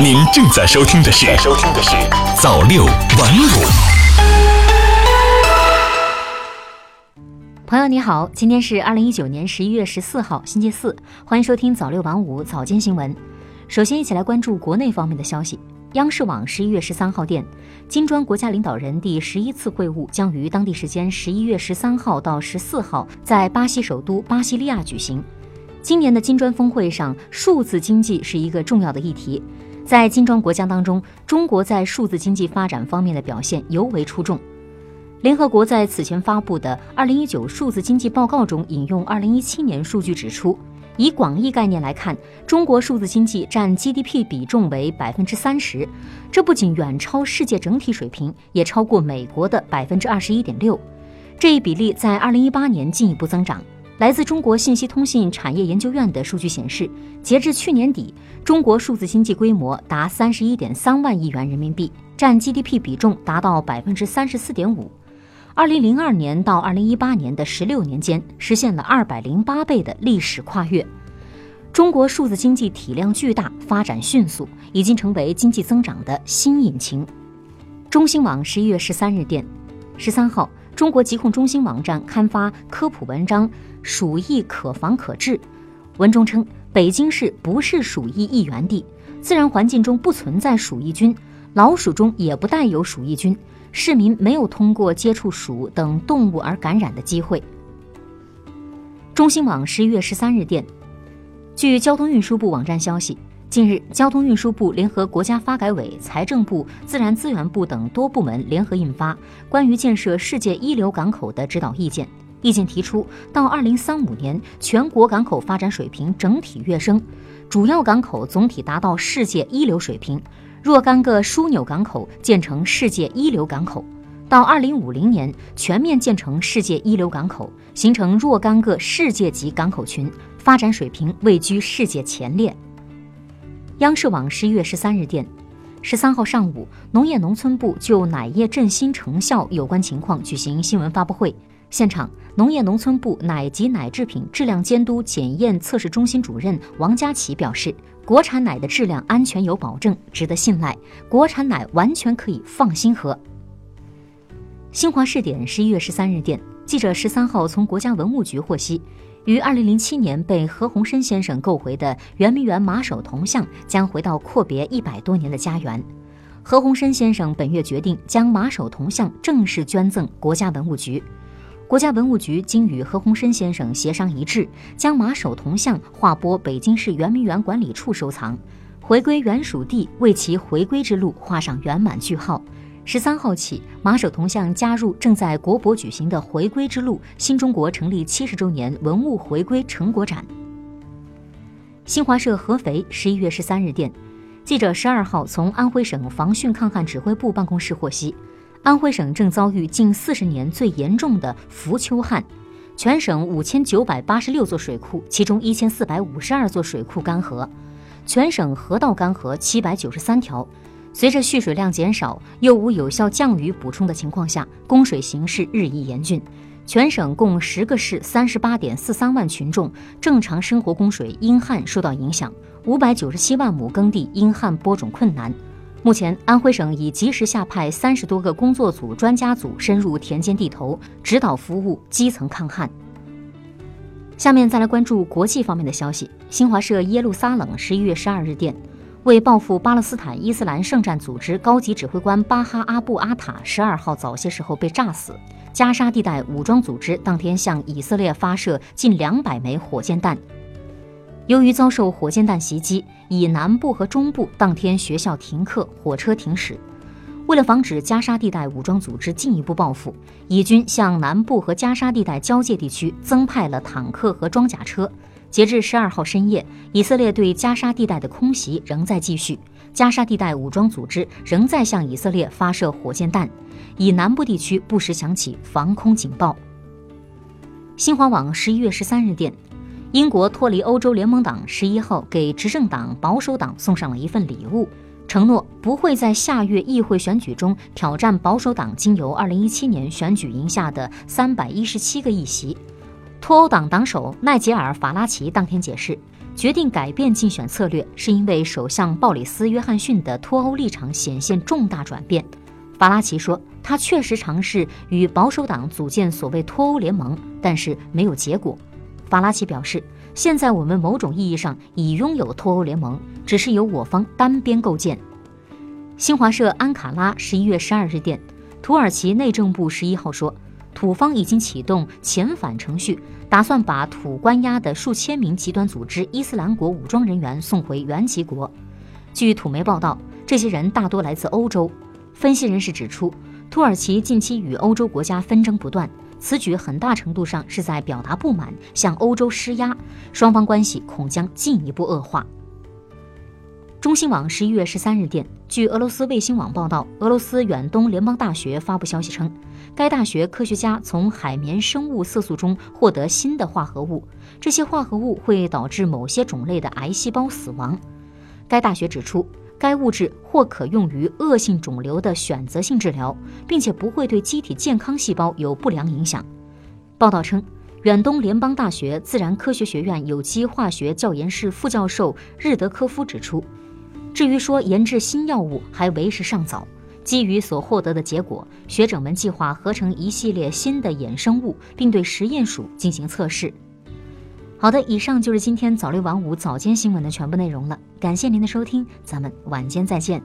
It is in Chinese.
您正在收听的是《收听的是早六晚五》。朋友你好，今天是二零一九年十一月十四号，星期四，欢迎收听早六晚五早间新闻。首先，一起来关注国内方面的消息。央视网十一月十三号电，金砖国家领导人第十一次会晤将于当地时间十一月十三号到十四号在巴西首都巴西利亚举行。今年的金砖峰会上，数字经济是一个重要的议题。在金砖国家当中，中国在数字经济发展方面的表现尤为出众。联合国在此前发布的《二零一九数字经济报告》中引用二零一七年数据指出，以广义概念来看，中国数字经济占 GDP 比重为百分之三十，这不仅远超世界整体水平，也超过美国的百分之二十一点六。这一比例在二零一八年进一步增长。来自中国信息通信产业研究院的数据显示，截至去年底，中国数字经济规模达三十一点三万亿元人民币，占 GDP 比重达到百分之三十四点五。二零零二年到二零一八年的十六年间，实现了二百零八倍的历史跨越。中国数字经济体量巨大，发展迅速，已经成为经济增长的新引擎。中新网十一月十三日电，十三号，中国疾控中心网站刊发科普文章《鼠疫可防可治》，文中称，北京市不是鼠疫疫源地，自然环境中不存在鼠疫菌，老鼠中也不带有鼠疫菌。市民没有通过接触鼠等动物而感染的机会。中新网十一月十三日电，据交通运输部网站消息，近日，交通运输部联合国家发改委、财政部、自然资源部等多部门联合印发《关于建设世界一流港口的指导意见》。意见提出，到二零三五年，全国港口发展水平整体跃升，主要港口总体达到世界一流水平。若干个枢纽港口建成世界一流港口，到二零五零年全面建成世界一流港口，形成若干个世界级港口群，发展水平位居世界前列。央视网十一月十三日电，十三号上午，农业农村部就奶业振兴成效有关情况举行新闻发布会。现场，农业农村部奶及奶制品质量监督检验测试中心主任王佳琪表示，国产奶的质量安全有保证，值得信赖，国产奶完全可以放心喝。新华视点十一月十三日电，记者十三号从国家文物局获悉，于二零零七年被何鸿燊先生购回的圆明园马首铜像将回到阔别一百多年的家园。何鸿燊先生本月决定将马首铜像正式捐赠国家文物局。国家文物局经与何鸿燊先生协商一致，将马首铜像划拨北京市圆明园管理处收藏，回归原属地，为其回归之路画上圆满句号。十三号起，马首铜像加入正在国博举行的“回归之路”新中国成立七十周年文物回归成果展。新华社合肥十一月十三日电，记者十二号从安徽省防汛抗旱指挥部办公室获悉。安徽省正遭遇近四十年最严重的伏秋旱，全省五千九百八十六座水库，其中一千四百五十二座水库干涸，全省河道干涸七百九十三条。随着蓄水量减少，又无有效降雨补充的情况下，供水形势日益严峻。全省共十个市三十八点四三万群众正常生活供水因旱受到影响，五百九十七万亩耕地因旱播种困难。目前，安徽省已及时下派三十多个工作组、专家组深入田间地头，指导服务基层抗旱。下面再来关注国际方面的消息。新华社耶路撒冷十一月十二日电，为报复巴勒斯坦伊斯兰圣战组织高级指挥官巴哈阿布阿塔十二号早些时候被炸死，加沙地带武装组织当天向以色列发射近两百枚火箭弹。由于遭受火箭弹袭击，以南部和中部当天学校停课，火车停驶。为了防止加沙地带武装组织进一步报复，以军向南部和加沙地带交界地区增派了坦克和装甲车。截至十二号深夜，以色列对加沙地带的空袭仍在继续，加沙地带武装组织仍在向以色列发射火箭弹，以南部地区不时响起防空警报。新华网十一月十三日电。英国脱离欧洲联盟党十一号给执政党保守党送上了一份礼物，承诺不会在下月议会选举中挑战保守党经由二零一七年选举赢下的三百一十七个议席。脱欧党党首奈杰尔·法拉奇当天解释，决定改变竞选策略，是因为首相鲍里斯·约翰逊的脱欧立场显现重大转变。法拉奇说，他确实尝试与保守党组建所谓脱欧联盟，但是没有结果。法拉奇表示，现在我们某种意义上已拥有脱欧联盟，只是由我方单边构建。新华社安卡拉十一月十二日电，土耳其内政部十一号说。土方已经启动遣返程序，打算把土关押的数千名极端组织伊斯兰国武装人员送回原籍国。据土媒报道，这些人大多来自欧洲。分析人士指出，土耳其近期与欧洲国家纷争不断，此举很大程度上是在表达不满，向欧洲施压，双方关系恐将进一步恶化。中新网十一月十三日电，据俄罗斯卫星网报道，俄罗斯远东联邦大学发布消息称，该大学科学家从海绵生物色素中获得新的化合物，这些化合物会导致某些种类的癌细胞死亡。该大学指出，该物质或可用于恶性肿瘤的选择性治疗，并且不会对机体健康细胞有不良影响。报道称，远东联邦大学自然科学学院有机化学教研室副教授日德科夫指出。至于说研制新药物还为时尚早，基于所获得的结果，学者们计划合成一系列新的衍生物，并对实验鼠进行测试。好的，以上就是今天早六晚五早间新闻的全部内容了，感谢您的收听，咱们晚间再见。